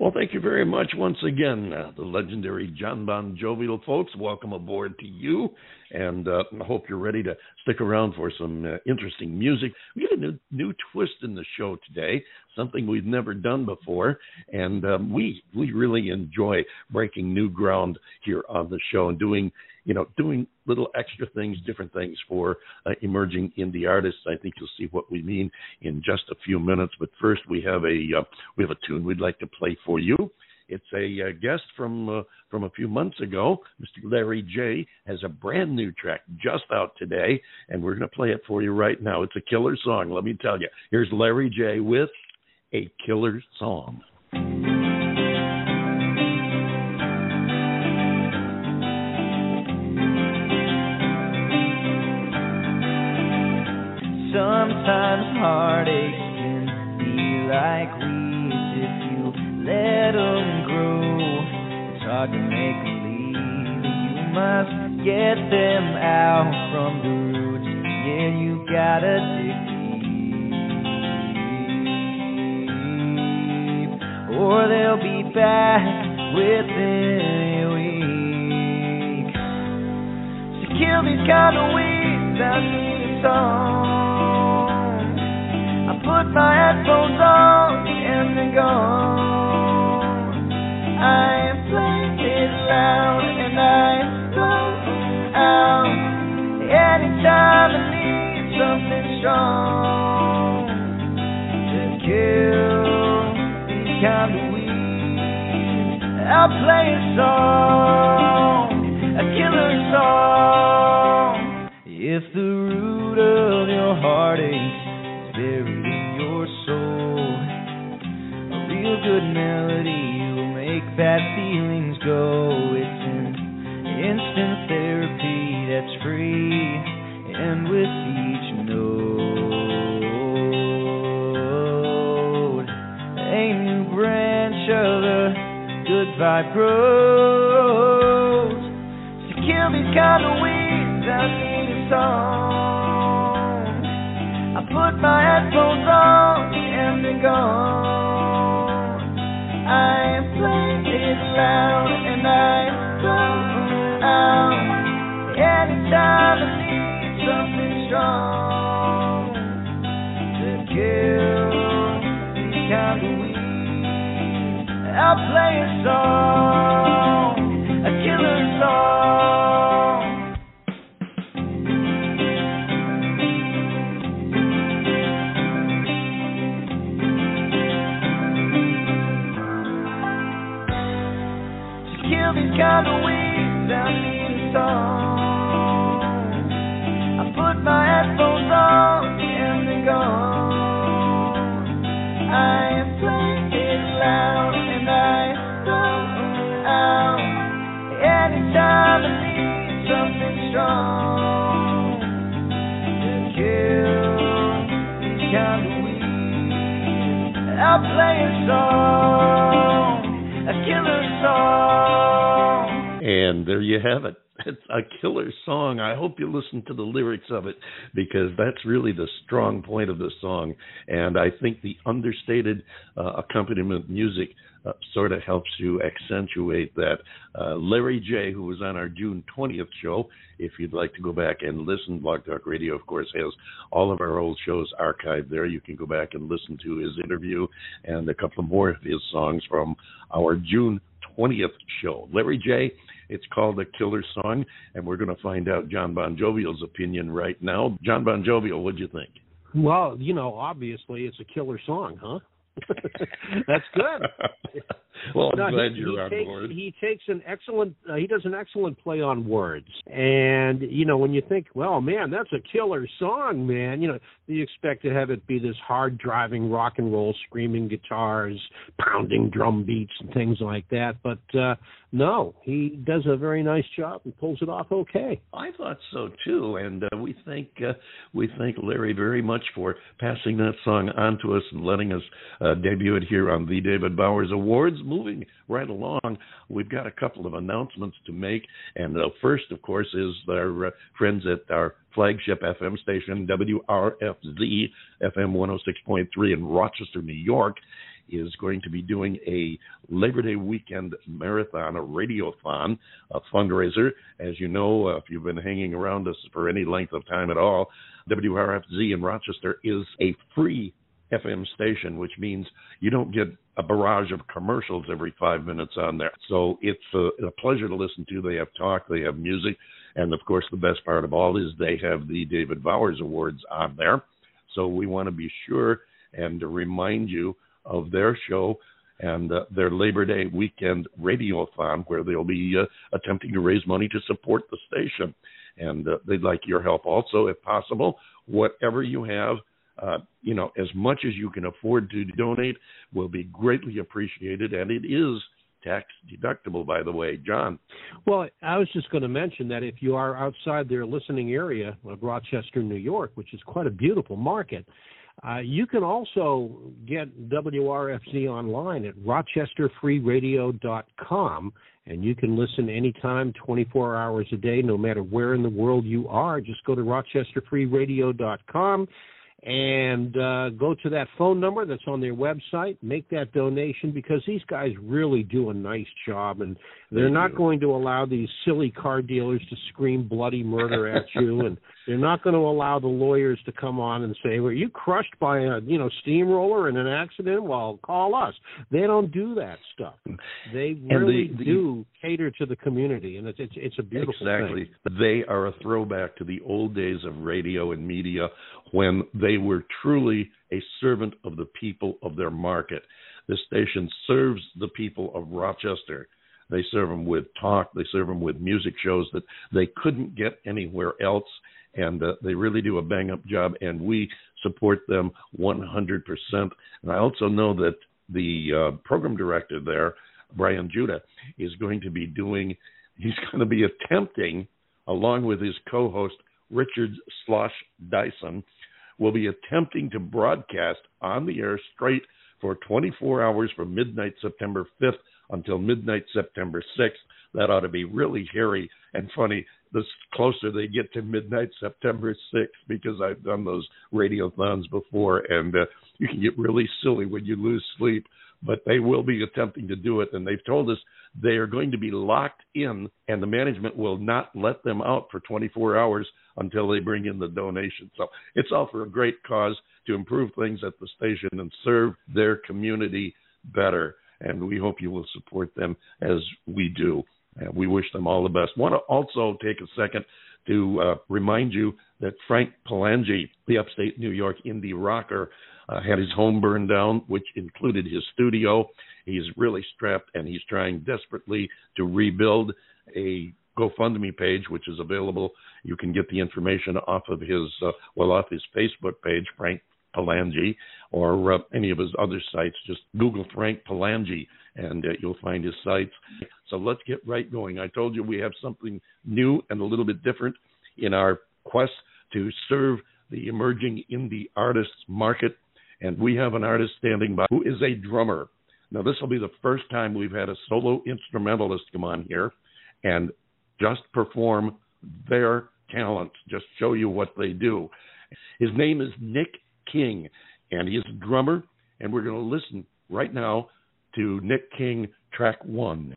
Well, thank you very much once again, uh, the legendary John Bon Jovial folks. Welcome aboard to you, and uh, I hope you're ready to stick around for some uh, interesting music. We got a new, new twist in the show today, something we've never done before, and um, we we really enjoy breaking new ground here on the show and doing you know, doing little extra things, different things for uh, emerging indie artists. I think you'll see what we mean in just a few minutes. But first, we have a uh, we have a tune we'd like to play for you. It's a uh, guest from uh, from a few months ago. Mr. Larry Jay has a brand new track just out today, and we're going to play it for you right now. It's a killer song, let me tell you. Here's Larry Jay with a killer song. Must get them out from the roots. Yeah, you gotta dig deep, or they'll be back within a week. To kill these kind of weeds, I need a song play a song, a killer song. If the root of your heartache is buried in your soul, a real good melody will make bad feelings go. Vibe grows. To kill these kind of weeds, I need a song. I put my headphones on and they're gone. I play it loud and I come out anytime I need something strong I'll play a song, there you have it. It's a killer song. I hope you listen to the lyrics of it because that's really the strong point of the song. And I think the understated uh, accompaniment music uh, sort of helps you accentuate that. Uh, Larry Jay, who was on our June 20th show, if you'd like to go back and listen, Blog Talk Radio, of course, has all of our old shows archived there. You can go back and listen to his interview and a couple more of his songs from our June 20th show. Larry Jay, it's called a killer song, and we're going to find out John Bon Jovial's opinion right now. John Bon Jovial, what'd you think? Well, you know, obviously it's a killer song, huh? That's good. well, I'm no, glad he, you're he on takes, board. He takes an excellent. Uh, he does an excellent play on words, and you know when you think, well, man, that's a killer song, man. You know, you expect to have it be this hard driving rock and roll, screaming guitars, pounding drum beats, and things like that. But uh, no, he does a very nice job and pulls it off okay. I thought so too, and uh, we thank uh, we thank Larry very much for passing that song on to us and letting us uh, debut it here on the David Bowers Awards. Moving right along, we've got a couple of announcements to make, and the first, of course, is our uh, friends at our flagship FM station, WRFZ FM 106.3 in Rochester, New York is going to be doing a Labor Day weekend marathon, a radiothon, a fundraiser. As you know, uh, if you've been hanging around us for any length of time at all, WRFZ in Rochester is a free FM station, which means you don't get a barrage of commercials every five minutes on there. So it's a, a pleasure to listen to. They have talk, they have music, and of course, the best part of all is they have the David Bowers Awards on there. So we want to be sure and to remind you of their show and uh, their Labor Day weekend radiothon, where they'll be uh, attempting to raise money to support the station. And uh, they'd like your help also, if possible. Whatever you have, uh, you know, as much as you can afford to donate will be greatly appreciated. And it is tax deductible, by the way, John. Well, I was just going to mention that if you are outside their listening area of Rochester, New York, which is quite a beautiful market, uh, you can also get WRFZ online at rochesterfreeradio.com, and you can listen anytime, 24 hours a day, no matter where in the world you are. Just go to rochesterfreeradio.com and uh, go to that phone number that's on their website. Make that donation because these guys really do a nice job, and they're They not do. going to allow these silly car dealers to scream bloody murder at you, and they're not going to allow the lawyers to come on and say, "Were you crushed by a you know steamroller in an accident?" Well, call us. They don't do that stuff. They really the- do cater to the community, and it's it's, it's a beautiful exactly. thing. They are a throwback to the old days of radio and media when they were truly a servant of the people of their market. This station serves the people of Rochester. They serve them with talk, they serve them with music shows that they couldn't get anywhere else. And uh, they really do a bang up job, and we support them 100%. And I also know that the uh, program director there, Brian Judah, is going to be doing, he's going to be attempting, along with his co host, Richard Slosh Dyson, will be attempting to broadcast on the air straight for 24 hours from midnight September 5th until midnight September 6th. That ought to be really hairy and funny the closer they get to midnight September 6th because I've done those radiothons before and uh, you can get really silly when you lose sleep but they will be attempting to do it. And they've told us they are going to be locked in and the management will not let them out for 24 hours until they bring in the donation. So it's all for a great cause to improve things at the station and serve their community better. And we hope you will support them as we do. And we wish them all the best. Want to also take a second to uh, remind you that Frank Palangi, the upstate New York indie rocker, uh, had his home burned down, which included his studio. He's really strapped and he's trying desperately to rebuild a GoFundMe page, which is available. You can get the information off of his, uh, well, off his Facebook page, Frank Palangi, or uh, any of his other sites. Just Google Frank Palangi and uh, you'll find his sites. So let's get right going. I told you we have something new and a little bit different in our quest to serve the emerging indie artists market. And we have an artist standing by who is a drummer. Now, this will be the first time we've had a solo instrumentalist come on here and just perform their talents, just show you what they do. His name is Nick King, and he is a drummer. And we're going to listen right now to Nick King, track one.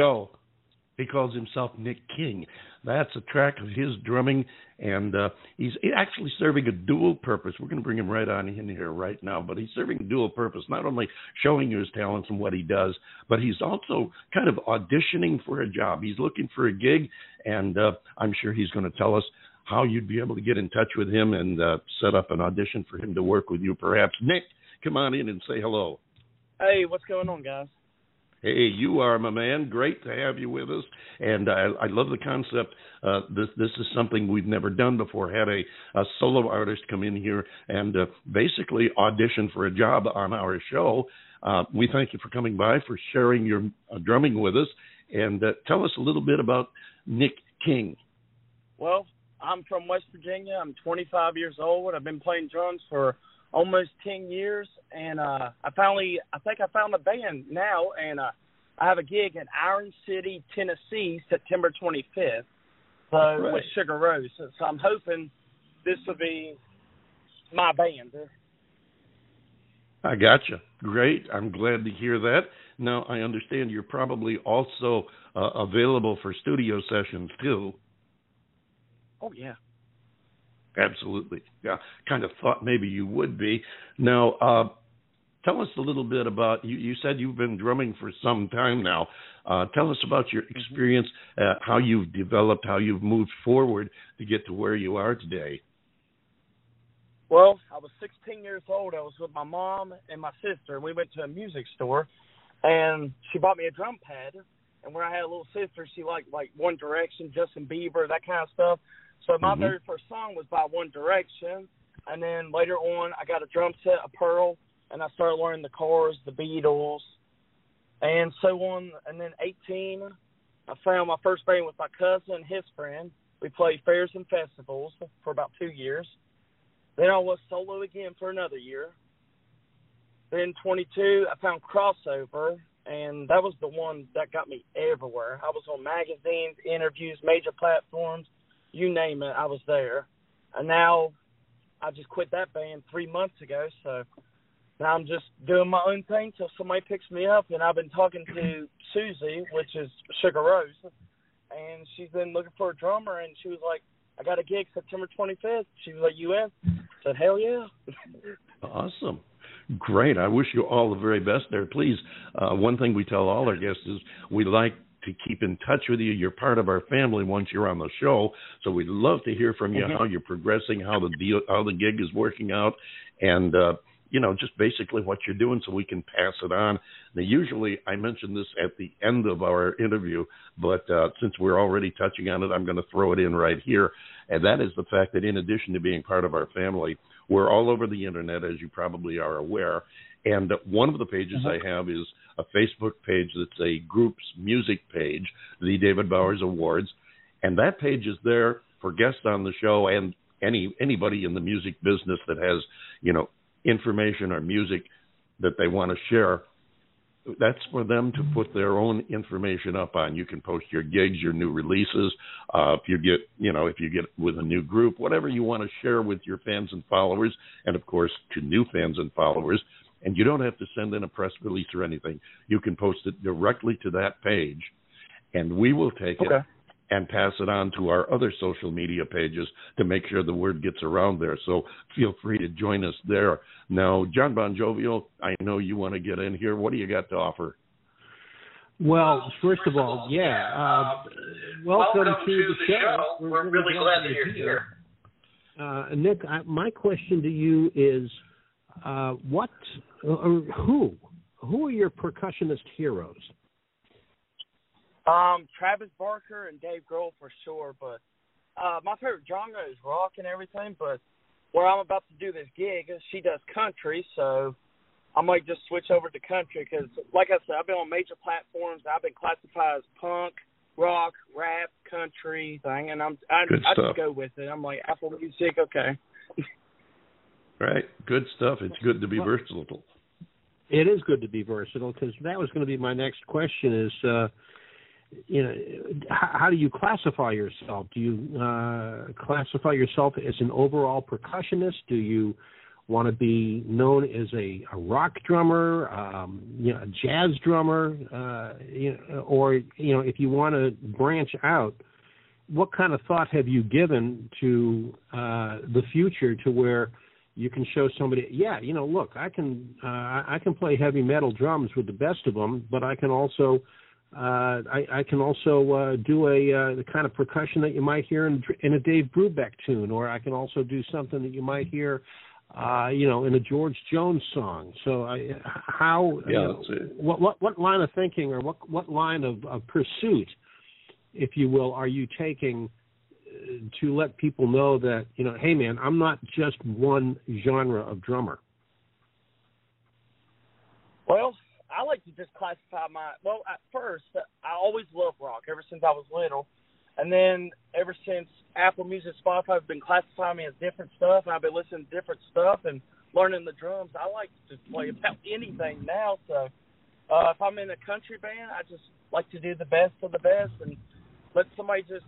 Go. He calls himself Nick King. That's a track of his drumming, and uh, he's actually serving a dual purpose. We're going to bring him right on in here right now, but he's serving a dual purpose, not only showing you his talents and what he does, but he's also kind of auditioning for a job. He's looking for a gig, and uh, I'm sure he's going to tell us how you'd be able to get in touch with him and uh, set up an audition for him to work with you, perhaps. Nick, come on in and say hello. Hey, what's going on, guys? Hey, you are my man. Great to have you with us, and I, I love the concept. Uh, this this is something we've never done before. Had a, a solo artist come in here and uh, basically audition for a job on our show. Uh, we thank you for coming by, for sharing your uh, drumming with us, and uh, tell us a little bit about Nick King. Well, I'm from West Virginia. I'm 25 years old. I've been playing drums for almost 10 years and uh I finally I think I found a band now and uh I have a gig in Iron City, Tennessee, September 25th. So right. with Sugar Rose. So, so I'm hoping this will be my band. I gotcha. Great. I'm glad to hear that. Now I understand you're probably also uh, available for studio sessions too. Oh yeah. Absolutely. Yeah. Kind of thought maybe you would be. Now, uh, tell us a little bit about you. You said you've been drumming for some time now. Uh, tell us about your Mm-hmm. experience, uh, how you've developed, how you've moved forward to get to where you are today. Well, I was 16 years old. I was with my mom and my sister, and we went to a music store, and she bought me a drum pad. And when I had a little sister, she liked like One Direction, Justin Bieber, that kind of stuff. So my Mhm. very first song was by One Direction, and then later on, I got a drum set, a Pearl, and I started learning the chords, the Beatles, and so on. And then 18, I found my first band with my cousin and his friend. We played fairs and festivals for about two years. Then I was solo again for another year. Then 22, I found Crossover, and that was the one that got me everywhere. I was on magazines, interviews, major platforms, you name it, I was there. And now I just quit that band three months ago, so now I'm just doing my own thing till somebody picks me up. And I've been talking to Susie, which is Sugar Rose, and she's been looking for a drummer, and she was like, I got a gig September 25th. She was like, you in? I said, hell yeah. Awesome. Great. I wish you all the very best there. Please, uh, one thing we tell all our guests is we like to keep in touch with you. You're part of our family once you're on the show, so we'd love to hear from you Mhm. how you're progressing, how the deal, how the gig is working out, and uh, you know just basically what you're doing, so we can pass it on. Now, usually I mention this at the end of our interview, but uh, since we're already touching on it, I'm going to throw it in right here, and that is the fact that in addition to being part of our family, we're all over the internet, as you probably are aware. And one of the pages I have is a Facebook page that's a group's music page, the David Bowers Awards, and that page is there for guests on the show and any anybody in the music business that has you know information or music that they want to share. That's for them to put their own information up on. You can post your gigs, your new releases. Uh, if you get, you know, if you get with a new group, whatever you want to share with your fans and followers, and of course to new fans and followers. And you don't have to send in a press release or anything. You can post it directly to that page, and we will take it and pass it on to our other social media pages to make sure the word gets around there. So feel free to join us there. Now, John Bon Jovial, I know you want to get in here. What do you got to offer? Well, first of all, yeah. Uh, welcome, to the show. We're, really glad that you're here. Uh, Nick, I, my question to you is, uh, what, or who, who are your percussionist heroes? Um, Travis Barker and Dave Grohl for sure, but uh, my favorite genre is rock and everything. But where I'm about to do this gig, she does country, so I might just switch over to country because, like I said, I've been on major platforms. I've been classified as punk, rock, rap, country thing, and I'm I, I just go with it. I'm like Apple Music, okay. Right, good stuff. It's good to be versatile. It is good to be versatile because that was going to be my next question. Is uh, you know, how, how do you classify yourself? Do you uh, classify yourself as an overall percussionist? Do you want to be known as a, a rock drummer, um, you know, a jazz drummer, uh, you know, or you know, if you want to branch out, what kind of thought have you given to uh, the future to where you can show somebody, yeah, you know, look, I can uh, I can play heavy metal drums with the best of them, but I can also uh, I, I can also uh, do a uh, the kind of percussion that you might hear in, in a Dave Brubeck tune, or I can also do something that you might hear uh, you know, in a George Jones song. So, I, how, yeah, know, what, what, what line of thinking or what, what line of, of pursuit, if you will, are you taking to let people know that you know, hey, man, I'm not just one genre of drummer. Well, I like to just classify my. Well, at first, I always loved rock ever since I was little and then ever since Apple Music, Spotify have been classifying me as different stuff, and I've been listening to different stuff and learning the drums. I like to play about anything now. So uh, if I'm in a country band, I just like to do the best of the best and let somebody just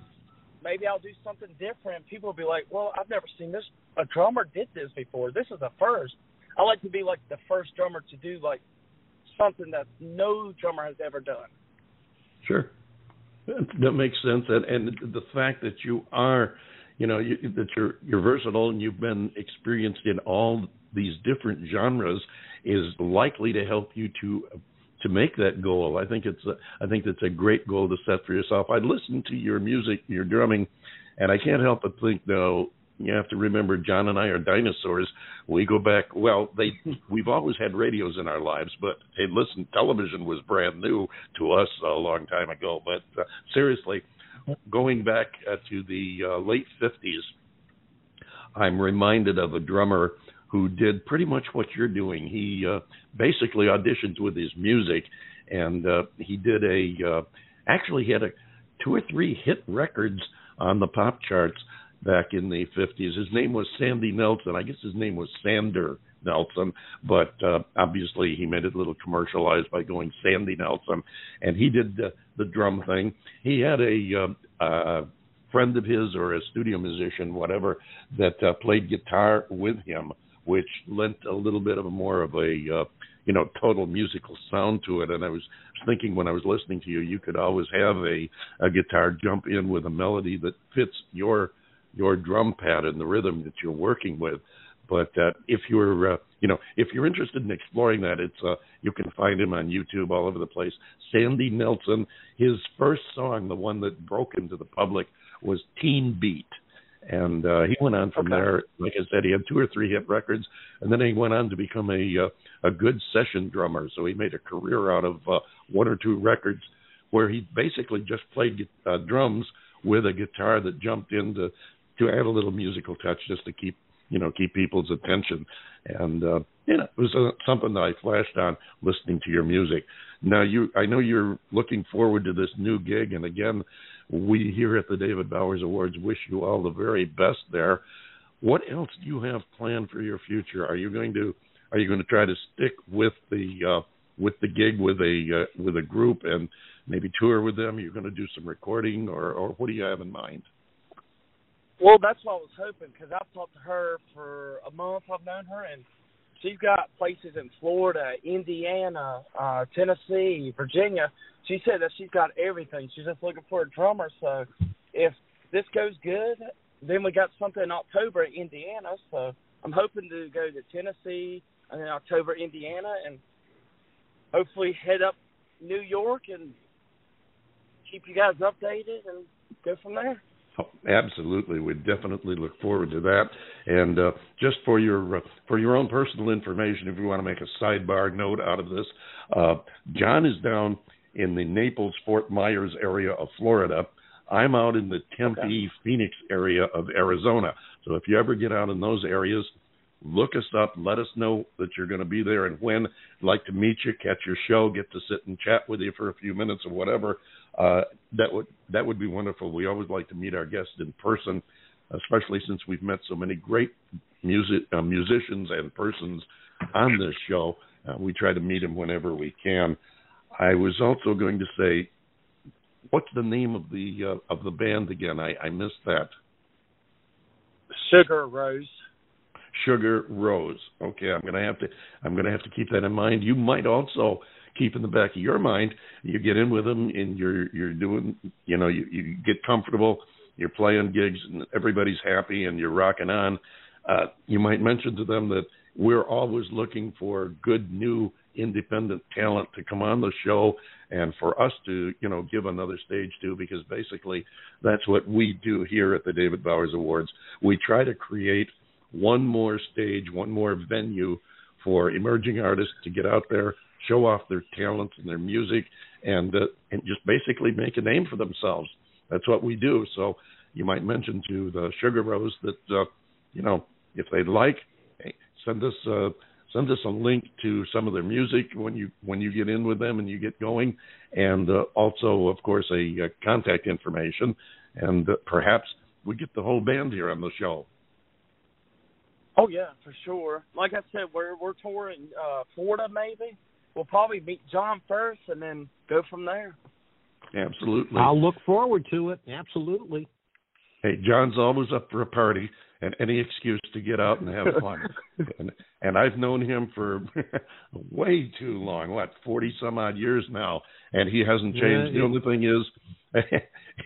maybe I'll do something different. People will be like, "Well, I've never seen this. A drummer did this before. This is a first. I like to be like the first drummer to do like something that no drummer has ever done. Sure. That makes sense, and, and the fact that you are, you know, you, that you're you're versatile and you've been experienced in all these different genres is likely to help you to to make that goal. I think it's a, I think that's a great goal to set for yourself. I listen to your music, your drumming, and I can't help but think though you have to remember John and I are dinosaurs. We go back well, they we've always had radios in our lives, but hey listen, television was brand new to us a long time ago. But uh, seriously, going back uh, to the uh, late 50s, I'm reminded of a drummer who did pretty much what you're doing. He uh, basically auditioned with his music and uh, he did a uh, actually he had a two or three hit records on the pop charts back in the 50s. His name was Sandy Nelson. I guess his name was Sander Nelson, but uh, obviously he made it a little commercialized by going Sandy Nelson, and he did the, the drum thing. He had a uh, uh, friend of his or a studio musician, whatever, that uh, played guitar with him, which lent a little bit of a more of a uh, you know total musical sound to it. And I was thinking when I was listening to you, you could always have a a guitar jump in with a melody that fits your your drum pad and the rhythm that you're working with. But uh, if you're, uh, you know, if you're interested in exploring that, it's uh, you can find him on YouTube all over the place. Sandy Nelson. His first song, the one that broke him to the public, was Teen Beat, and uh, he went on from okay. there. Like I said, he had two or three hit records, and then he went on to become a uh, a good session drummer. So he made a career out of uh, one or two records where he basically just played uh, drums with a guitar that jumped into to add a little musical touch just to keep you know keep people's attention and uh you know it was uh, something that i flashed on listening to your music now you i know you're looking forward to this new gig and again we here at the david bowers awards wish you all the very best there what else do you have planned for your future are you going to are you going to try to stick with the uh with the gig with a uh, with a group and maybe tour with them you're going to do some recording or or what do you have in mind well, that's what I was hoping because I've talked to her for a month. I've known her, and she's got places in Florida, Indiana, uh, Tennessee, Virginia. She said that she's got everything. She's just looking for a drummer. So if this goes good, then we got something in October in Indiana. So I'm hoping to go to Tennessee and then October, Indiana, and hopefully head up New York and keep you guys updated and go from there. Oh, absolutely, we definitely look forward to that. And uh, just for your uh, for your own personal information, if you want to make a sidebar note out of this, uh, John is down in the Naples Fort Myers area of Florida. I'm out in the Tempe okay. Phoenix area of Arizona. So if you ever get out in those areas, look us up. Let us know that you're going to be there and when. I'd like to meet you, catch your show, get to sit and chat with you for a few minutes or whatever. Uh, that would that would be wonderful. We always like to meet our guests in person, especially since we've met so many great music uh, musicians and persons on this show. Uh, we try to meet them whenever we can. I was also going to say, what's the name of the uh, of the band again? I, I missed that. Sugar Rose. Sugar Rose. Okay, I'm gonna have to I'm gonna have to keep that in mind. You might also keep in the back of your mind. You get in with them and you're you're doing you know you you get comfortable. You're playing gigs and everybody's happy and you're rocking on. Uh, you might mention to them that we're always looking for good new independent talent to come on the show and for us to you know give another stage to because basically that's what we do here at the David Bowers Awards. We try to create one more stage, one more venue for emerging artists to get out there, show off their talents and their music, and uh, and just basically make a name for themselves. That's what we do. So you might mention to the Sugar Rose that uh, you know if they'd like, send us. Uh, send us a link to some of their music when you when you get in with them and you get going, and uh, also, of course, a, a contact information, and uh, perhaps we get the whole band here on the show. Oh yeah, for sure. Like I said, we're we're touring uh, Florida. Maybe we'll probably meet John first, and then go from there. Absolutely. I'll look forward to it. Absolutely. Hey, John's always up for a party and any excuse to get out and have fun. and, and I've known him for way too long, what, 40 some odd years now, and he hasn't changed. Yeah, the only thing is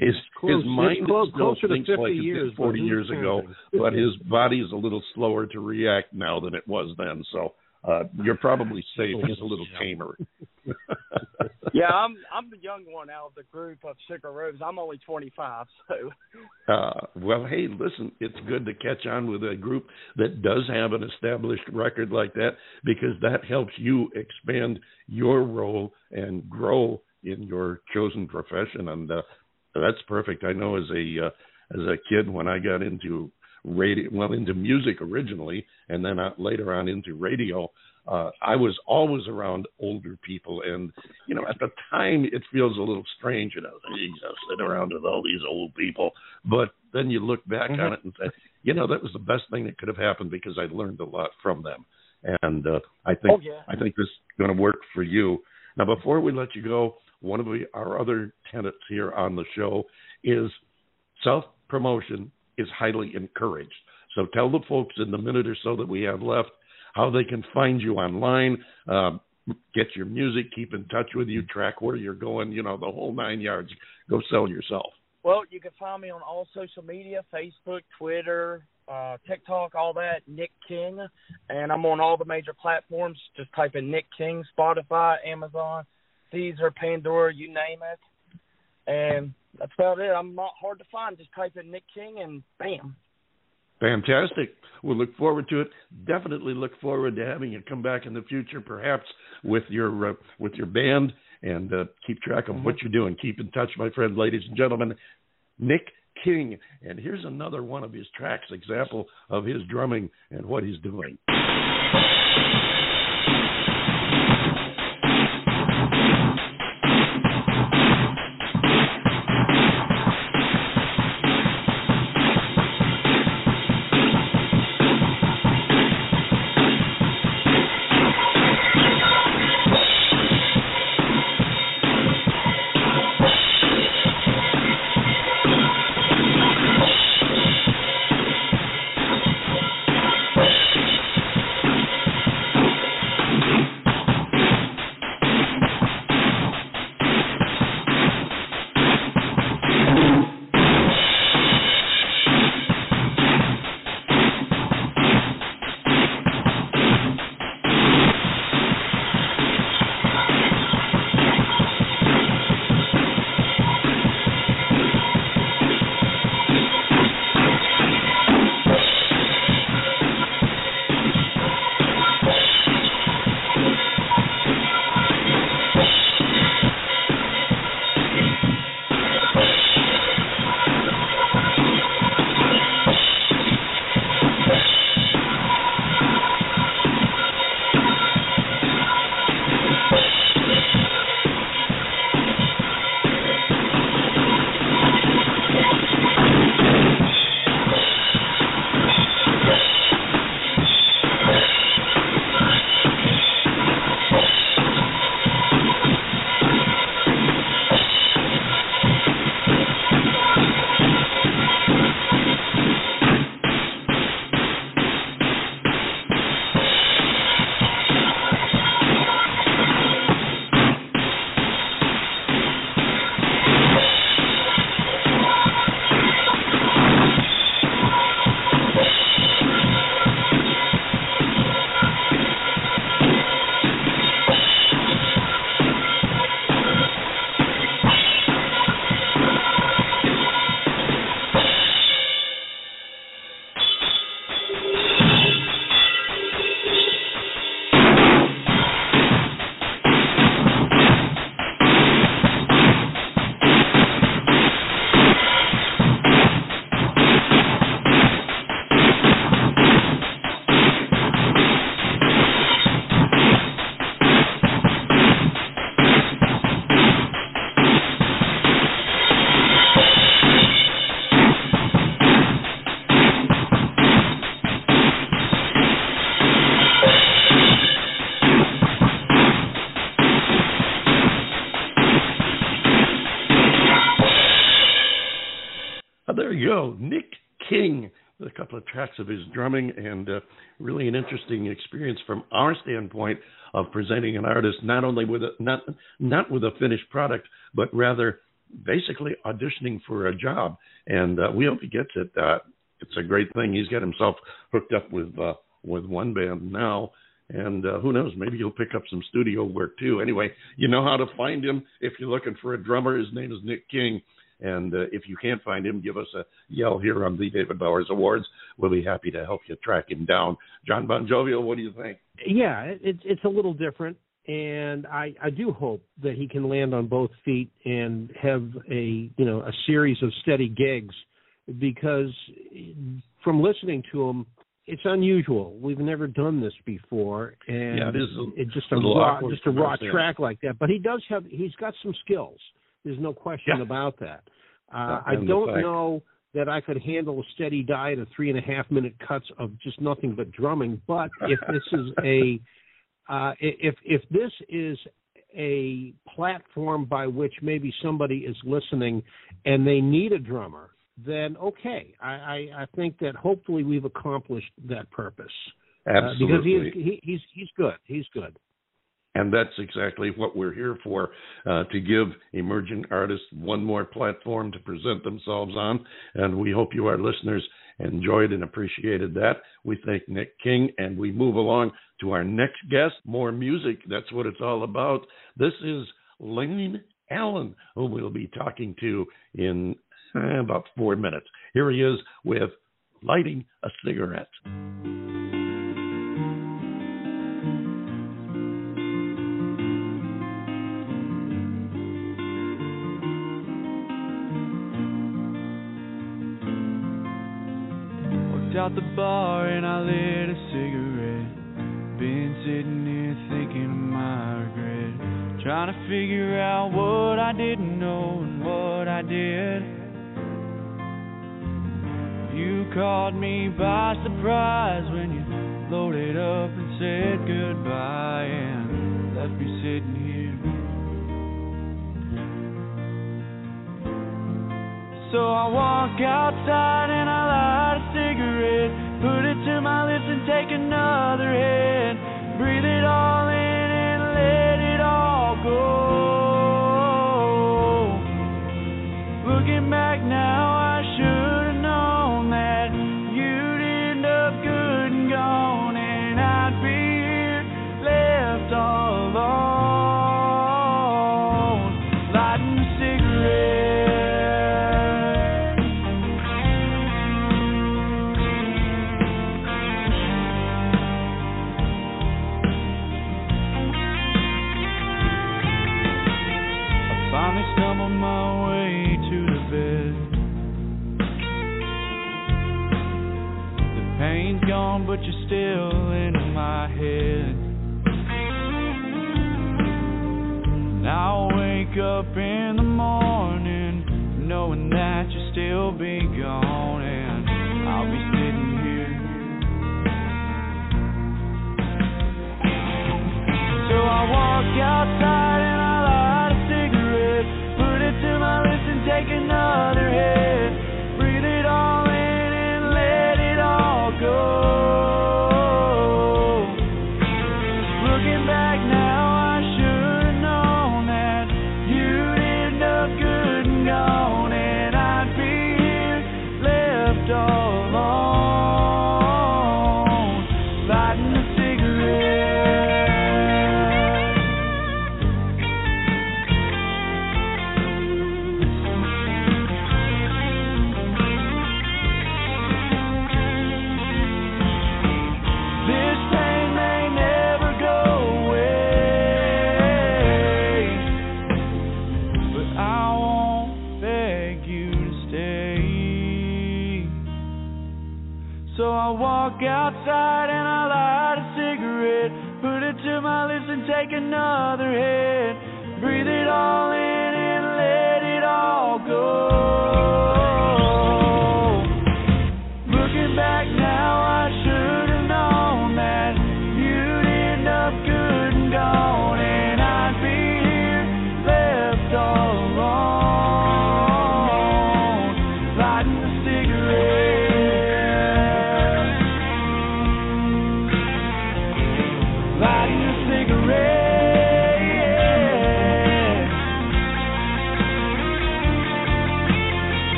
his close, his mind close, still closer thinks to 50 like years, it did 40 years ago, but his body is a little slower to react now than it was then. So uh, you're probably safe. He's a little tamer. Yeah, I'm I'm the young one out of the group of Rose. I'm only 25, so. Uh, well, hey, listen, it's good to catch on with a group that does have an established record like that because that helps you expand your role and grow in your chosen profession, and uh, that's perfect. I know as a uh, as a kid when I got into radio, well, into music originally, and then uh, later on into radio. Uh, I was always around older people, and you know, at the time, it feels a little strange, you know, Jesus, sit around with all these old people. But then you look back mm-hmm. on it and say, you know, that was the best thing that could have happened because I learned a lot from them, and uh, I think oh, yeah. I think this is going to work for you. Now, before we let you go, one of the, our other tenets here on the show is self promotion is highly encouraged. So tell the folks in the minute or so that we have left how they can find you online, uh, get your music, keep in touch with you, track where you're going, you know, the whole nine yards. Go sell yourself. Well, you can find me on all social media Facebook, Twitter, uh, TikTok, all that, Nick King. And I'm on all the major platforms. Just type in Nick King, Spotify, Amazon, Deezer, Pandora, you name it. And that's about it. I'm not hard to find. Just type in Nick King and bam. Fantastic. We'll look forward to it. Definitely look forward to having you come back in the future, perhaps with your uh, with your band, and uh, keep track of what mm-hmm. you're doing. Keep in touch, my friend, ladies and gentlemen. Nick King, and here's another one of his tracks, example of his drumming and what he's doing. Go. Nick King, a couple of tracks of his drumming, and uh, really an interesting experience from our standpoint of presenting an artist not only with a not not with a finished product, but rather basically auditioning for a job. And uh, we hope he gets it. Uh, it's a great thing. He's got himself hooked up with uh, with one band now. And uh, who knows? Maybe he'll pick up some studio work too. Anyway, you know how to find him if you're looking for a drummer. His name is Nick King. And uh, if you can't find him, give us a yell here on the David Bowers Awards. We'll be happy to help you track him down. John Bon Jovial, what do you think? Yeah, it's it's a little different, and I I do hope that he can land on both feet and have a you know a series of steady gigs, because from listening to him, it's unusual. We've never done this before, and yeah, it is a, it's just a, a raw, just a raw track like that. But he does have he's got some skills. There's no question yeah. about that. Uh, I don't know that I could handle a steady diet of three and a half minute cuts of just nothing but drumming. But if this is a uh, if if this is a platform by which maybe somebody is listening and they need a drummer, then okay. I, I, I think that hopefully we've accomplished that purpose. Absolutely. Uh, because he he, he's he's good. He's good. And that's exactly what we're here for uh, to give emerging artists one more platform to present themselves on. And we hope you, our listeners, enjoyed and appreciated that. We thank Nick King and we move along to our next guest. More music, that's what it's all about. This is Layne Allen, who we'll be talking to in eh, about four minutes. Here he is with Lighting a Cigarette. Out the bar and I lit a cigarette. Been sitting here thinking of my regret. Trying to figure out what I didn't know and what I did. You caught me by surprise when you loaded up and said goodbye and left me sitting here. So I walk outside and I light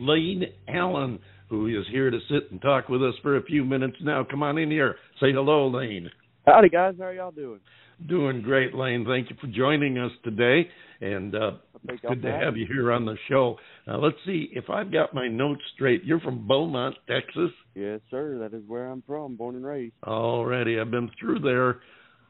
Layne Allen, who is here to sit and talk with us for a few minutes now. Come on in here. Say hello, Layne. Howdy, guys. How are y'all doing? Doing great, Layne. Thank you for joining us today, and uh, it's good to have you here on the show. Now, let's see if I've got my notes straight. You're from Beaumont, Texas. Yes, sir. That is where I'm from, born and raised. Already, I've been through there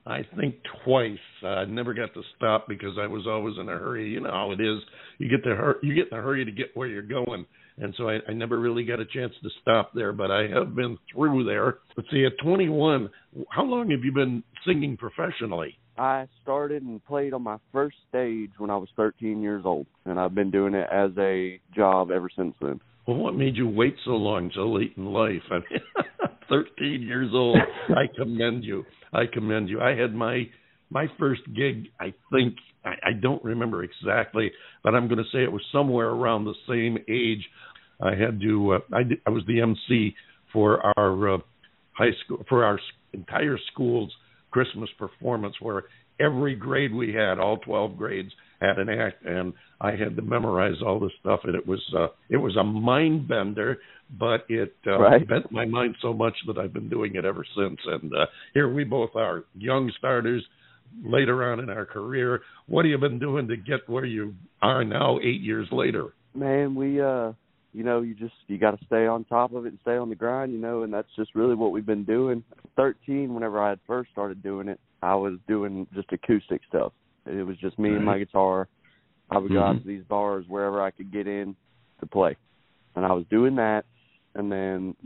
I think twice. Uh, I never got to stop because I was always in a hurry. You know how it is. You get to hur- you get in a hurry to get where you're going, and so I, I never really got a chance to stop there. But I have been through there. Let's see, at 21, how long have you been singing professionally? I started and played on my first stage when I was 13 years old, and I've been doing it as a job ever since then. Well, what made you wait so long, so late in life? I mean, 13 years old. I commend you. I commend you. I had my my first gig. I think I, I don't remember exactly, but I'm going to say it was somewhere around the same age. I had to. Uh, I did, I was the MC for our uh, high school for our entire school's Christmas performance, where every grade we had, all 12 grades, had an act, and I had to memorize all this stuff, and it was uh, it was a mind bender, but it uh, right. bent my mind so much that I've been doing it ever since. And uh, here we both are, young starters, later on in our career. What have you been doing to get where you are now, eight years later? Man, we uh you know, you just you got to stay on top of it and stay on the grind, you know, and that's just really what we've been doing. 13 whenever I had first started doing it, I was doing just acoustic stuff. It was just me and my guitar. I would go Mm-hmm. out to these bars wherever I could get in to play. And I was doing that and then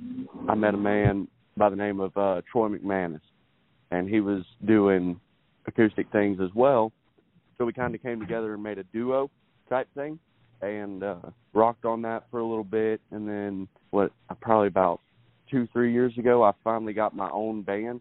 I met a man by the name of uh Troy McManus and he was doing acoustic things as well. So we kind of came together and made a duo type thing and uh rocked on that for a little bit and then what probably about 2 3 years ago I finally got my own band.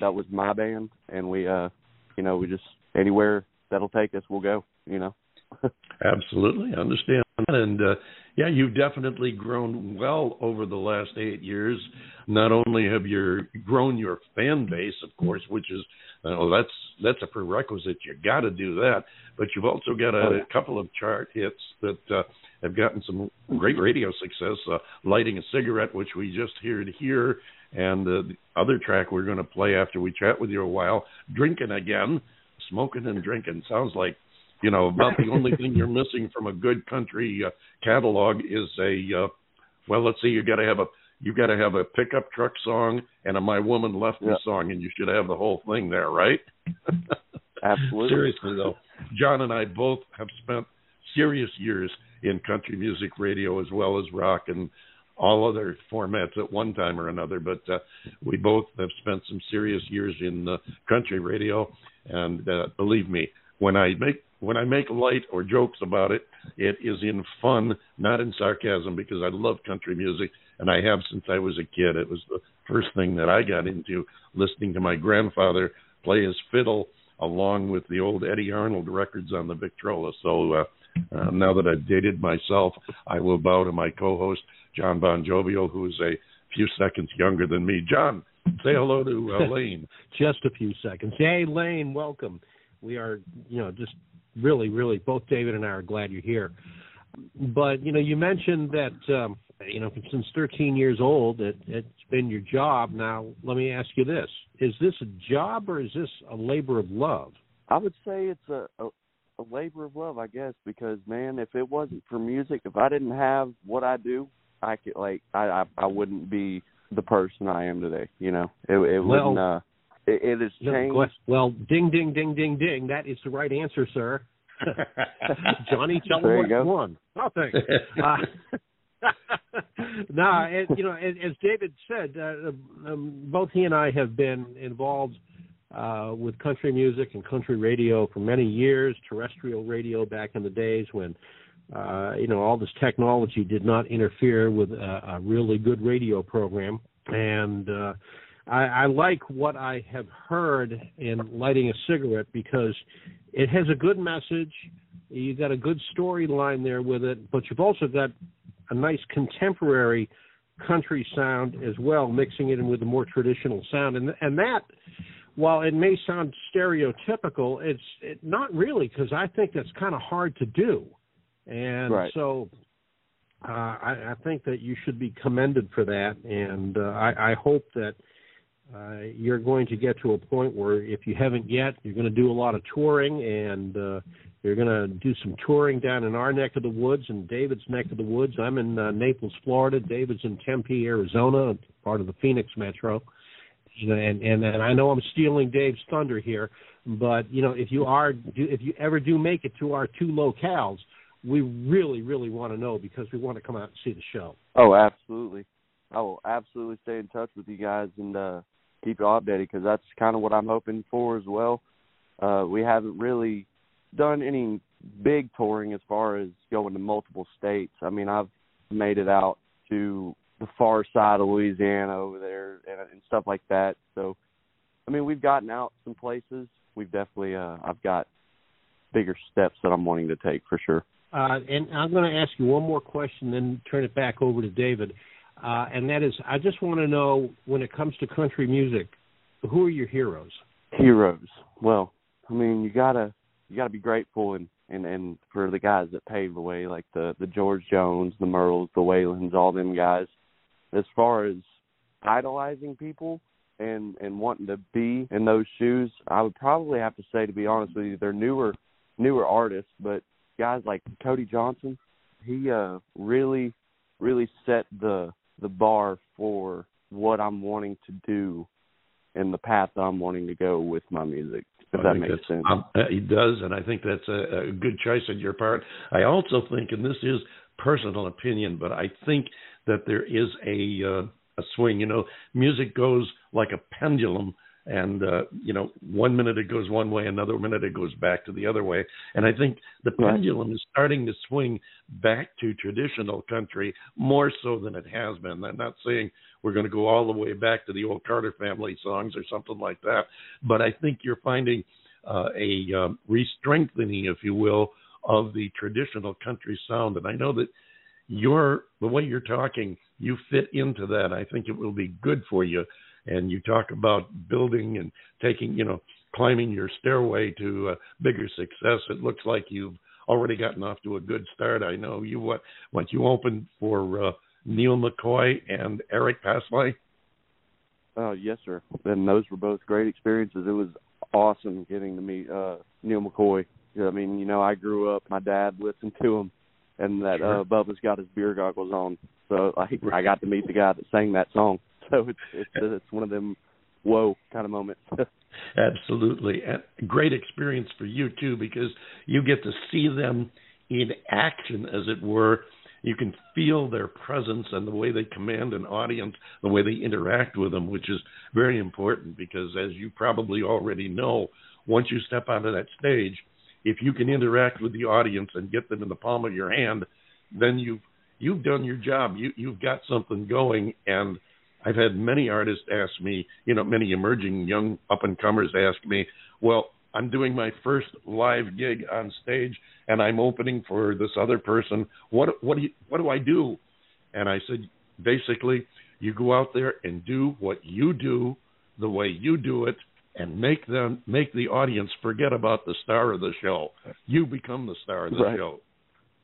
That was my band and we uh you know, we just anywhere that'll take us we'll go, you know. Absolutely, I understand and uh, yeah, you've definitely grown well over the last eight years. Not only have you grown your fan base, of course, which is uh, well, that's that's a prerequisite. You got to do that, but you've also got a, a couple of chart hits that uh, have gotten some great radio success. Uh, Lighting a cigarette, which we just heard here, and uh, the other track we're going to play after we chat with you a while, drinking again, smoking and drinking. Sounds like you know about the only thing you're missing from a good country uh, catalog is a uh, well let's see you got to have a you got to have a pickup truck song and a my woman left me Yeah. song and you should have the whole thing there right Absolutely. seriously though john and i both have spent serious years in country music radio as well as rock and all other formats at one time or another but uh, we both have spent some serious years in uh, country radio and uh, believe me when i make when I make light or jokes about it, it is in fun, not in sarcasm, because I love country music and I have since I was a kid. It was the first thing that I got into, listening to my grandfather play his fiddle along with the old Eddy Arnold records on the Victrola. So uh, uh, now that I've dated myself, I will bow to my co-host John Bon Jovial, who is a few seconds younger than me. John, say hello to uh, Layne. Just a few seconds. Hey, Layne, welcome. We are, you know, just really, really, both David and I are glad you're here. But you know, you mentioned that um, you know since 13 years old, it, it's been your job. Now, let me ask you this: Is this a job or is this a labor of love? I would say it's a, a a labor of love, I guess, because man, if it wasn't for music, if I didn't have what I do, I could like I I, I wouldn't be the person I am today. You know, it it Well- wouldn't. uh it, it has No, changed. Well, ding, ding, ding, ding, ding. That is the right answer, sir. Johnny, tell them what won. Nothing. Uh, no, it, you know, as, as David said, uh, um, both he and I have been involved uh, with country music and country radio for many years. Terrestrial radio back in the days when uh, you know all this technology did not interfere with a, a really good radio program, and uh, I, I like what I have heard in lighting a cigarette because it has a good message. You got a good storyline there with it, but you've also got a nice contemporary country sound as well, mixing it in with a more traditional sound, and and that while it may sound stereotypical, it's it, not really because I think that's kind of hard to do, and right. so uh, I, I think that you should be commended for that, and uh, I, I hope that uh, you're going to get to a point where if you haven't yet, you're going to do a lot of touring and uh, you're going to do some touring down in our neck of the woods and David's neck of the woods. I'm in uh, Naples, Florida. David's in Tempe, Arizona, part of the Phoenix metro. And, and and I know I'm stealing Dave's thunder here, but you know if you are if you ever do make it to our two locales, we really really want to know because we want to come out and see the show. Oh, absolutely. I will absolutely stay in touch with you guys and uh keep you updated because that's kind of what I'm hoping for as well. Uh, we haven't really done any big touring as far as going to multiple states. I mean, I've made it out to the far side of Louisiana over there and, and stuff like that. So, I mean, we've gotten out some places. We've definitely, uh, I've got bigger steps that I'm wanting to take for sure. Uh, and I'm going to ask you one more question, then turn it back over to David uh, and that is I just want to know when it comes to country music, who are your heroes? Heroes. Well, I mean, you gotta you gotta be grateful and and and for the guys that paved the way, like the the George Jones, the Merles, the Waylons, all them guys. As far as idolizing people and and wanting to be in those shoes, I would probably have to say, to be honest with you, they're newer newer artists, but guys like Cody Johnson, he uh really really set the the bar for what I'm wanting to do and the path I'm wanting to go with my music. If I that makes sense. Um, it does, and I think that's a, a good choice on your part. I also think, and this is personal opinion, but I think that there is a uh, a swing. You know, music goes like a pendulum and uh, you know one minute it goes one way another minute it goes back to the other way. And i think the pendulum is starting to swing back to traditional country more so than it has been. I'm not saying we're going to go all the way back to the old carter family songs or something like that but i think you're finding uh, a um, re-strengthening if you will of the traditional country sound. And i know that your the way you're talking you fit into that. I think it will be good for you and you talk about building and taking, you know, climbing your stairway to uh, bigger success. It looks like you've already gotten off to a good start. I know you what once you opened for uh, Neal McCoy and Eric Paslay. Oh yes, sir. And those were both great experiences. It was awesome getting to meet uh Neal McCoy. I mean, you know, I grew up. My dad listened to him, and that sure. uh Bubba's got his beer goggles on. So like, I got to meet the guy that sang that song. so it's it's uh, it's one of them whoa kind of moments. Absolutely, and great experience for you too because you get to see them in action, as it were. You can feel their presence and the way they command an audience, the way they interact with them, which is very important because, as you probably already know, once you step onto that stage, if you can interact with the audience and get them in the palm of your hand, then you've you've done your job. You you've got something going, and I've had many artists ask me, you know, many emerging young up and comers ask me, well, I'm doing my first live gig on stage and I'm opening for this other person. What what do you, what do I do? And I said basically you go out there and do what you do the way you do it and make them make the audience forget about the star of the show. You become the star of the right. show.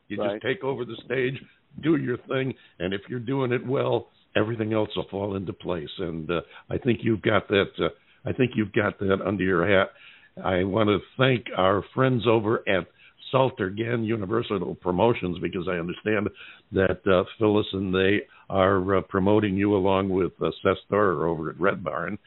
You right. just take over the stage, do your thing, and if you're doing it well, everything else will fall into place. And uh, I think you've got that. Uh, I think you've got that under your hat. I want to thank our friends over at Salter Gan Universal Promotions because I understand that uh, Phyllis and they are uh, promoting you along with uh, Seth Storer over at Red Barn.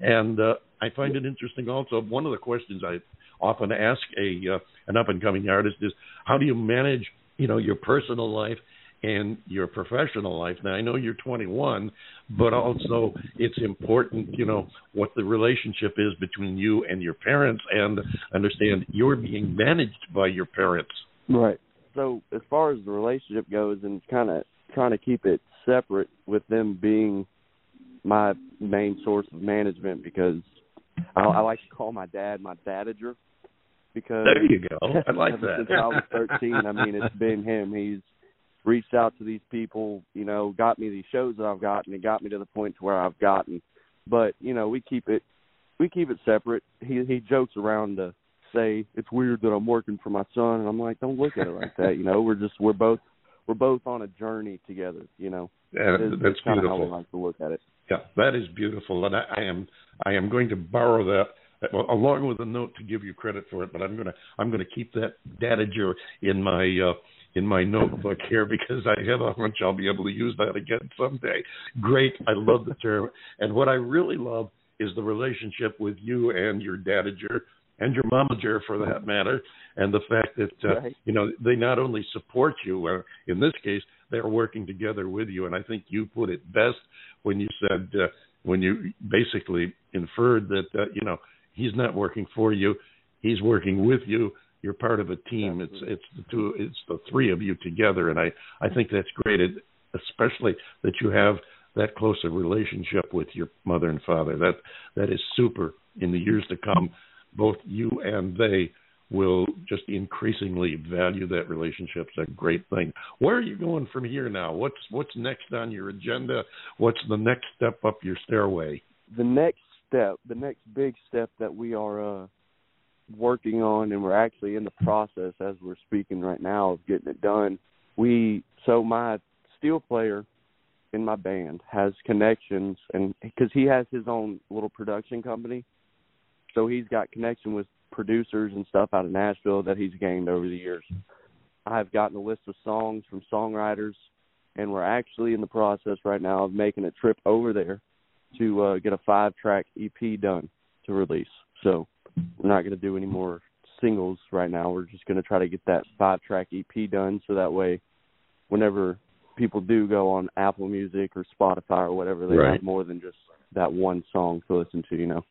And uh, I find it interesting also. One of the questions I often ask a uh, an up and coming artist is, how do you manage, you know, your personal life and your professional life. Now I know you're 21, but also it's important, you know, what the relationship is between you and your parents, and understand you're being managed by your parents. Right. so as far as the relationship goes, and kind of trying to keep it separate with them being my main source of management because I, I like to call my dad my dadager because there you go. I like that. Since I was 13, I mean, it's been him. He's reached out to these people, you know, got me these shows that I've gotten, and got me to the point to where I've gotten. But you know, we keep it we keep it separate. He he jokes around to say it's weird that I'm working for my son, and I'm like, don't look at it like that. You know, we're just we're both we're both on a journey together. You know, Yeah, It's- that's it's kinda How we beautiful. like to look at it. Yeah, that is beautiful, and I, I am I am going to borrow that along with a note to give you credit for it. But I'm gonna I'm gonna keep that dadager in my uh, in my notebook here because I have a hunch I'll be able to use that again someday. Great, I love the term, and what I really love is the relationship with you and your dadager and your momager for that matter, and the fact that uh, Right. you know they not only support you, or in this case they're working together with you. And I think you put it best when you said uh, when you basically inferred that uh, you know he's not working for you, he's working with you. You're part of a team. It's it's the two, it's the three of you together, and I I think that's great, it, especially that you have that close a relationship with your mother and father. That that is super. In the years to come, both you and they will just increasingly value that relationship. It's a great thing. Where are you going from here now? What's what's next on your agenda? What's the next step up your stairway? the next step, the next big step that we are uh working on and we're actually in the process as we're speaking right now of getting it done. We so my steel player in my band has connections and cuz he has his own little production company. So he's got connection with producers and stuff out of Nashville that he's gained over the years. I've gotten a list of songs from songwriters and we're actually in the process right now of making a trip over there to uh, get a five track EP done to release. So we're not going to do any more singles right now. We're just going to try to get that five track EP done so that way whenever people do go on Apple Music or Spotify or whatever, they Right. have more than just that one song to listen to, you know.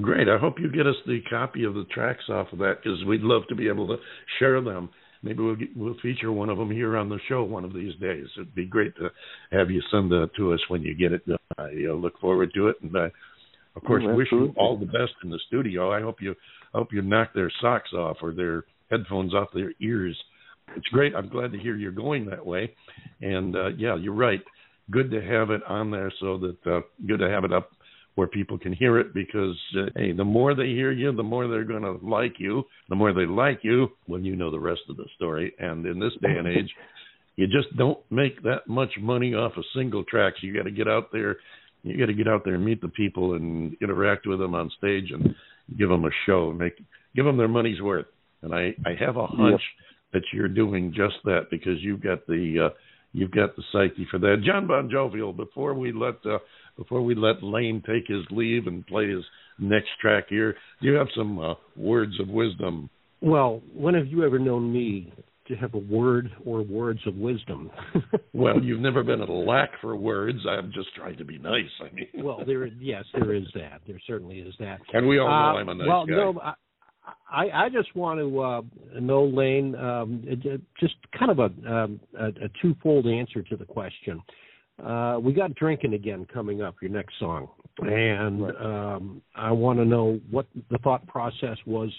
Great. I hope you get us the copy of the tracks off of that because we'd love to be able to share them. Maybe we'll get, we'll feature one of them here on the show one of these days. It'd be great to have you send that to us when you get it done. I uh, look forward to it, and I, of course, Oh, wish you all the best in the studio. I hope you I hope you knock their socks off or their headphones off their ears. It's great. I'm glad to hear you're going that way. And uh, yeah, you're right. Good to have it on there so that uh, good to have it up where people can hear it because uh, hey, the more they hear you, the more they're going to like you. The more they like you, well, you know the rest of the story. And in this day and age, you just don't make that much money off of single tracks. You got to get out there. You got to get out there and meet the people and interact with them on stage and give them a show, make give them their money's worth. And I I have a hunch that you're doing just that because you've got the uh, you've got the psyche for that. John Bon Jovial. Before we let uh, before we let Layne take his leave and play his next track here, do you have some uh, words of wisdom. Well, when have you ever known me to have a word or words of wisdom? Well, you've never been at a lack for words. I'm just trying to be nice. I mean, well, there yes, there is that. There certainly is that. and we all know Uh, I'm a nice well, guy. no, I, I I just want to uh, know, Layne, um, it- just kind of a, um, a a twofold answer to the question. Uh, we got drinking again coming up. Your next song, and um, I want to know what the thought process was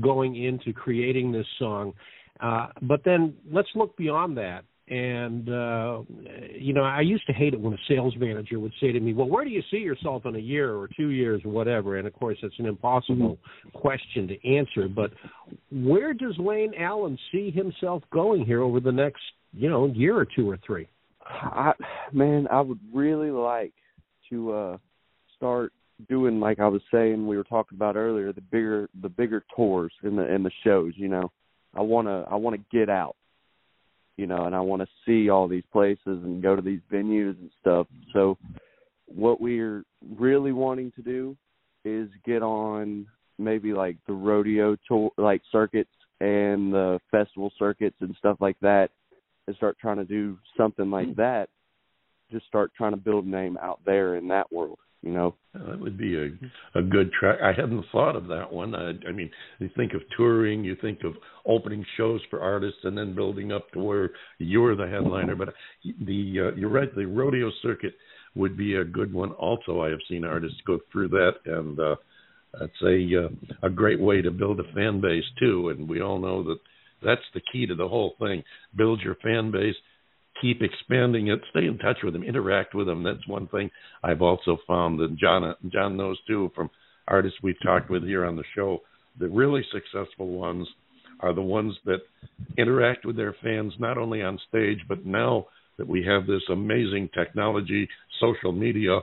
going into creating this song. Uh, but then let's look beyond that. And uh, you know, I used to hate it when a sales manager would say to me, "Well, where do you see yourself in a year or two years or whatever?" And of course, it's an impossible question to answer. But where does Layne Allen see himself going here over the next, you know, year or two or three? I man, I would really like to uh start doing like I was saying we were talking about earlier, the bigger the bigger tours and the and the shows, you know. I wanna I wanna get out. You know, and I wanna see all these places and go to these venues and stuff. So what we're really wanting to do is get on maybe like the rodeo tour like circuits and the festival circuits and stuff like that and start trying to do something like that just start trying to build a name out there in that world You know, that would be a a good track. I hadn't thought of that one. I, I mean, you think of touring, you think of opening shows for artists, and then building up to where you're the headliner. But the uh, you're right, the rodeo circuit would be a good one. Also, I have seen artists go through that, and uh, that's a uh, a great way to build a fan base too. And we all know that that's the key to the whole thing. Build your fan base, keep expanding it, stay in touch with them, interact with them. That's one thing I've also found that John John knows too from artists we've talked with here on the show. The really successful ones are the ones that interact with their fans not only on stage but now that we have this amazing technology, social media,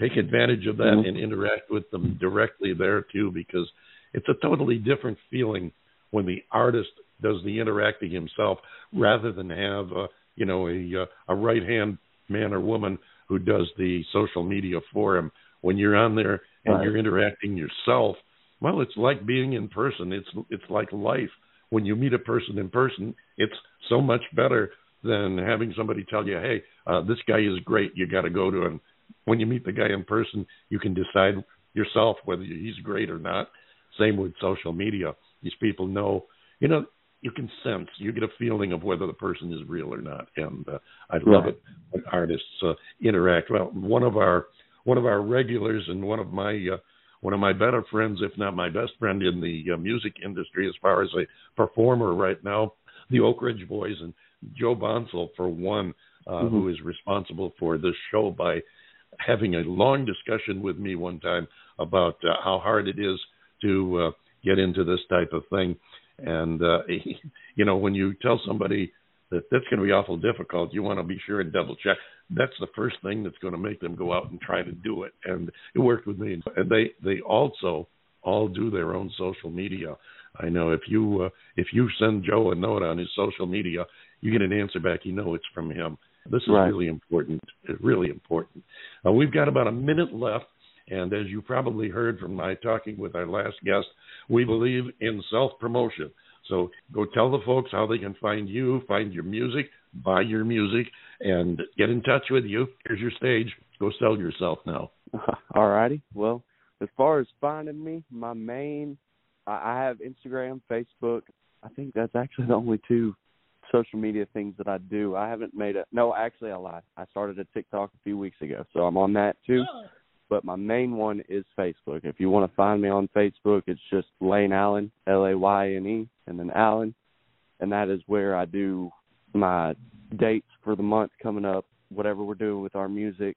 take advantage of that mm-hmm. and interact with them directly there too because it's a totally different feeling when the artist does the interacting himself rather than have a, you know a a right hand man or woman who does the social media for him. When you're on there and right. you're interacting yourself well it's like being in person. It's it's like life. When you meet a person in person it's so much better than having somebody tell you hey uh this guy is great. You got to go to him. When you meet the guy in person you can decide yourself whether he's great or not. Same with social media. These people know you know you can sense, you get a feeling of whether the person is real or not, and uh, I love right. it when artists uh, interact. Well, one of our one of our regulars and one of my uh, one of my better friends, if not my best friend in the uh, music industry, as far as a performer right now, the Oak Ridge Boys and Joe Bonsall, for one, uh, mm-hmm. who is responsible for this show by having a long discussion with me one time about uh, how hard it is to uh, get into this type of thing and uh, you know, when you tell somebody that that's going to be awful difficult, you want to be sure and double check. That's the first thing that's going to make them go out and try to do it. And it worked with me. And they they also all do their own social media. I know if you uh, if you send Joe a note on his social media, you get an answer back. You know it's from him. This is right. really important. Really important. Uh, we've got about a minute left. And as you probably heard from my talking with our last guest, we believe in self promotion. So go tell the folks how they can find you, find your music, buy your music, and get in touch with you. Here's your stage. Go sell yourself now. All righty. Well, as far as finding me, my main, I have Instagram, Facebook. I think that's actually the only two social media things that I do. I haven't made a no, actually I lied. I started a TikTok a few weeks ago, so I'm on that too. Oh. But my main one is Facebook. If you want to find me on Facebook, it's just Layne Allen, L A Y N E, and then Allen, and that is where I do my dates for the month coming up, whatever we're doing with our music,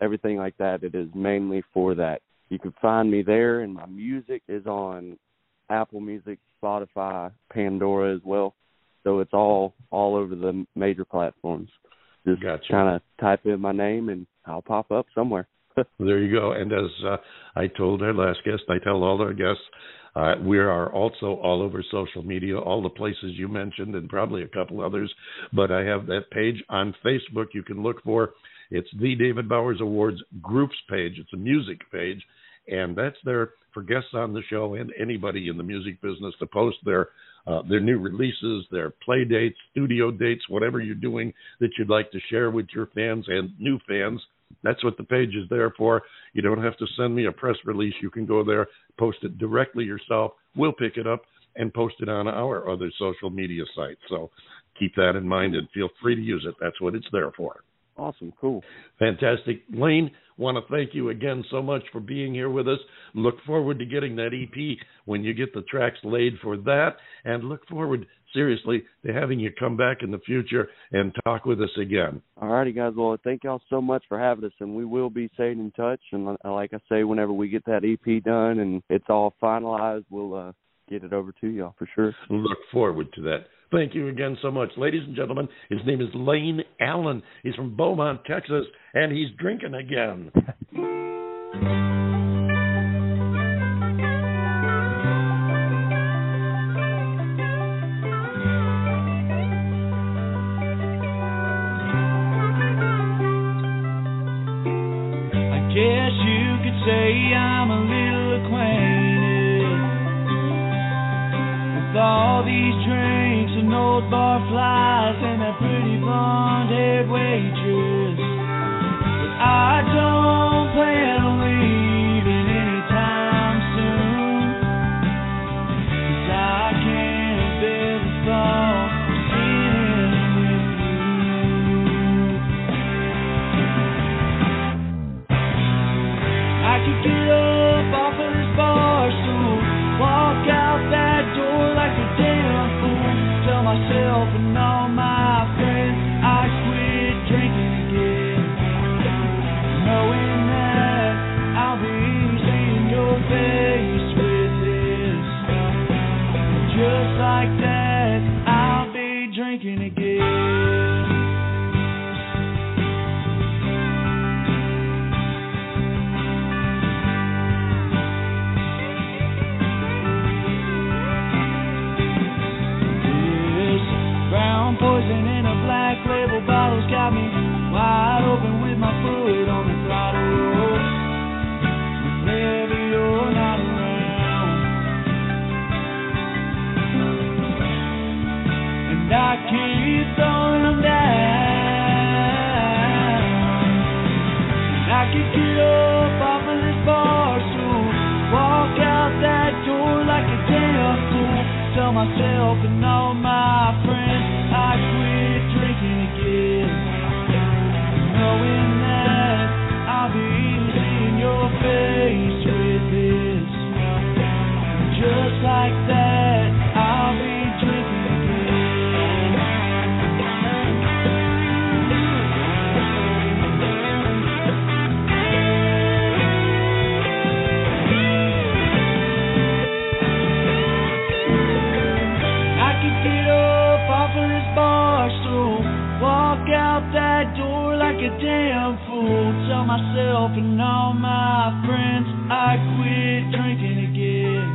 everything like that. It is mainly for that. You can find me there, and my music is on Apple Music, Spotify, Pandora as well. So it's all all over the major platforms. Just gotcha. kind of type in my name, and I'll pop up somewhere. There you go. And as uh, I told our last guest, I tell all our guests, uh, we are also all over social media, all the places you mentioned, and probably a couple others. But I have that page on Facebook you can look for. It's the David Bowers Awards groups page. It's a music page, and that's there for guests on the show and anybody in the music business to post their uh, their new releases, their play dates, studio dates, whatever you're doing that you'd like to share with your fans and new fans. That's what the page is there for. You don't have to send me a press release. You can go there, post it directly yourself. We'll pick it up and post it on our other social media sites. So keep that in mind and feel free to use it. That's what it's there for. Awesome, cool. Fantastic. Layne, want to thank you again so much for being here with us. Look forward to getting that EP when you get the tracks laid for that, and look forward, seriously, to having you come back in the future and talk with us again. All righty, guys. Well, thank y'all so much for having us, and we will be staying in touch. And like I say, whenever we get that EP done and it's all finalized, we'll uh, get it over to y'all for sure. Look forward to that. Thank you again so much. Ladies and gentlemen, his name is Layne Allen. He's from Beaumont, Texas, and he's drinking again. Tell myself and all my friends I quit drinking again, knowing that I'll be seeing your face myself and all my friends I quit drinking again,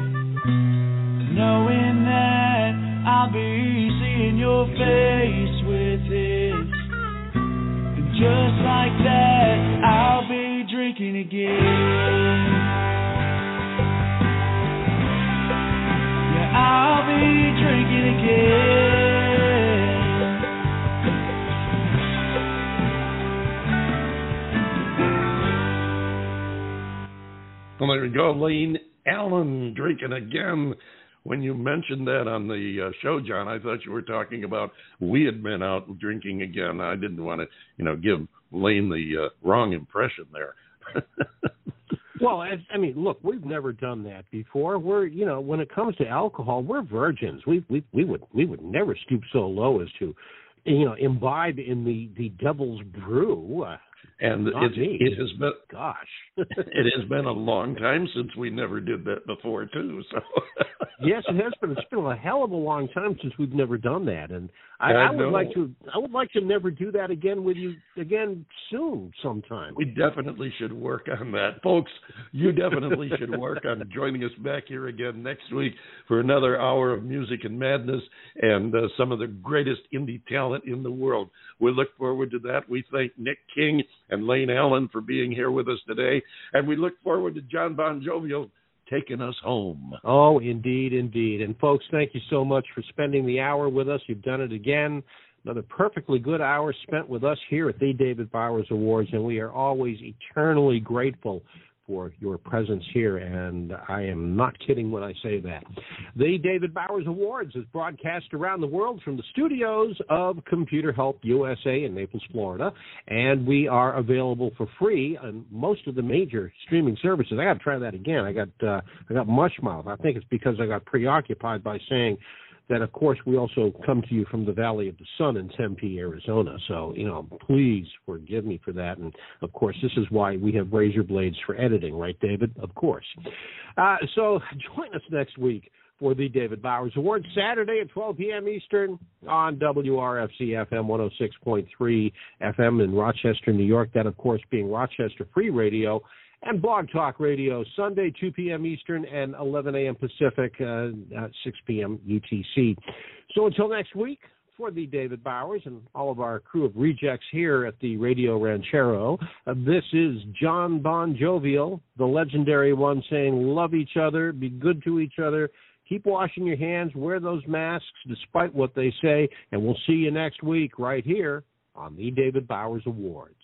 knowing that I'll be seeing your face with it. And just like that, I'll be drinking again. Yeah, I'll be drinking again. There we go. Layne Allen drinking again. When you mentioned that on the uh, show, John, I thought you were talking about we had been out drinking again. I didn't want to, you know, give Layne the uh, wrong impression there. Well, I, I mean, look, we've never done that before. We're, you know, when it comes to alcohol, we're virgins. We we we would we would never stoop so low as to, you know, imbibe in the the devil's brew. Uh, and Not it, me. it has been gosh, it has been a long time since we never did that before too. So yes, it has been. It's been a hell of a long time since we've never done that, and I, I I would know. like to. I would like to never do that again with you again soon, sometime. we definitely should work on that, folks. You definitely should work on joining us back here again next week for another hour of music and madness and uh, some of the greatest indie talent in the world. We look forward to that. We thank Nick King and Layne Allen for being here with us today, and we look forward to John Bon Jovial taking us home. Oh, indeed, indeed. And folks, thank you so much for spending the hour with us. You've done it again. Another perfectly good hour spent with us here at the David Bowers Awards, and we are always eternally grateful for your presence here, and I am not kidding when I say that. The David Bowers Awards is broadcast around the world from the studios of Computer Help USA in Naples, Florida, and we are available for free on most of the major streaming services. I got to try that again. I got uh, I got mushmouth. I think it's because I got preoccupied by saying that of course we also come to you from the Valley of the Sun in Tempe, Arizona. So, you know, please forgive me for that. And of course, this is why we have razor blades for editing, right, David? Of course. Uh, so join us next week for the David Bowers Awards, Saturday at 12 p.m. Eastern on WRFC FM 106.3 FM in Rochester, New York. That, of course, being Rochester Free Radio and Blog Talk Radio, Sunday, 2 p.m. Eastern and 11 a.m. Pacific, uh, at 6 p.m. UTC. So until next week, for the David Bowers and all of our crew of rejects here at the Radio Ranchero, uh, this is John Bon Jovial, the legendary one, saying, Love each other, be good to each other. Keep washing your hands, wear those masks despite what they say, and we'll see you next week right here on the David Bowers Awards.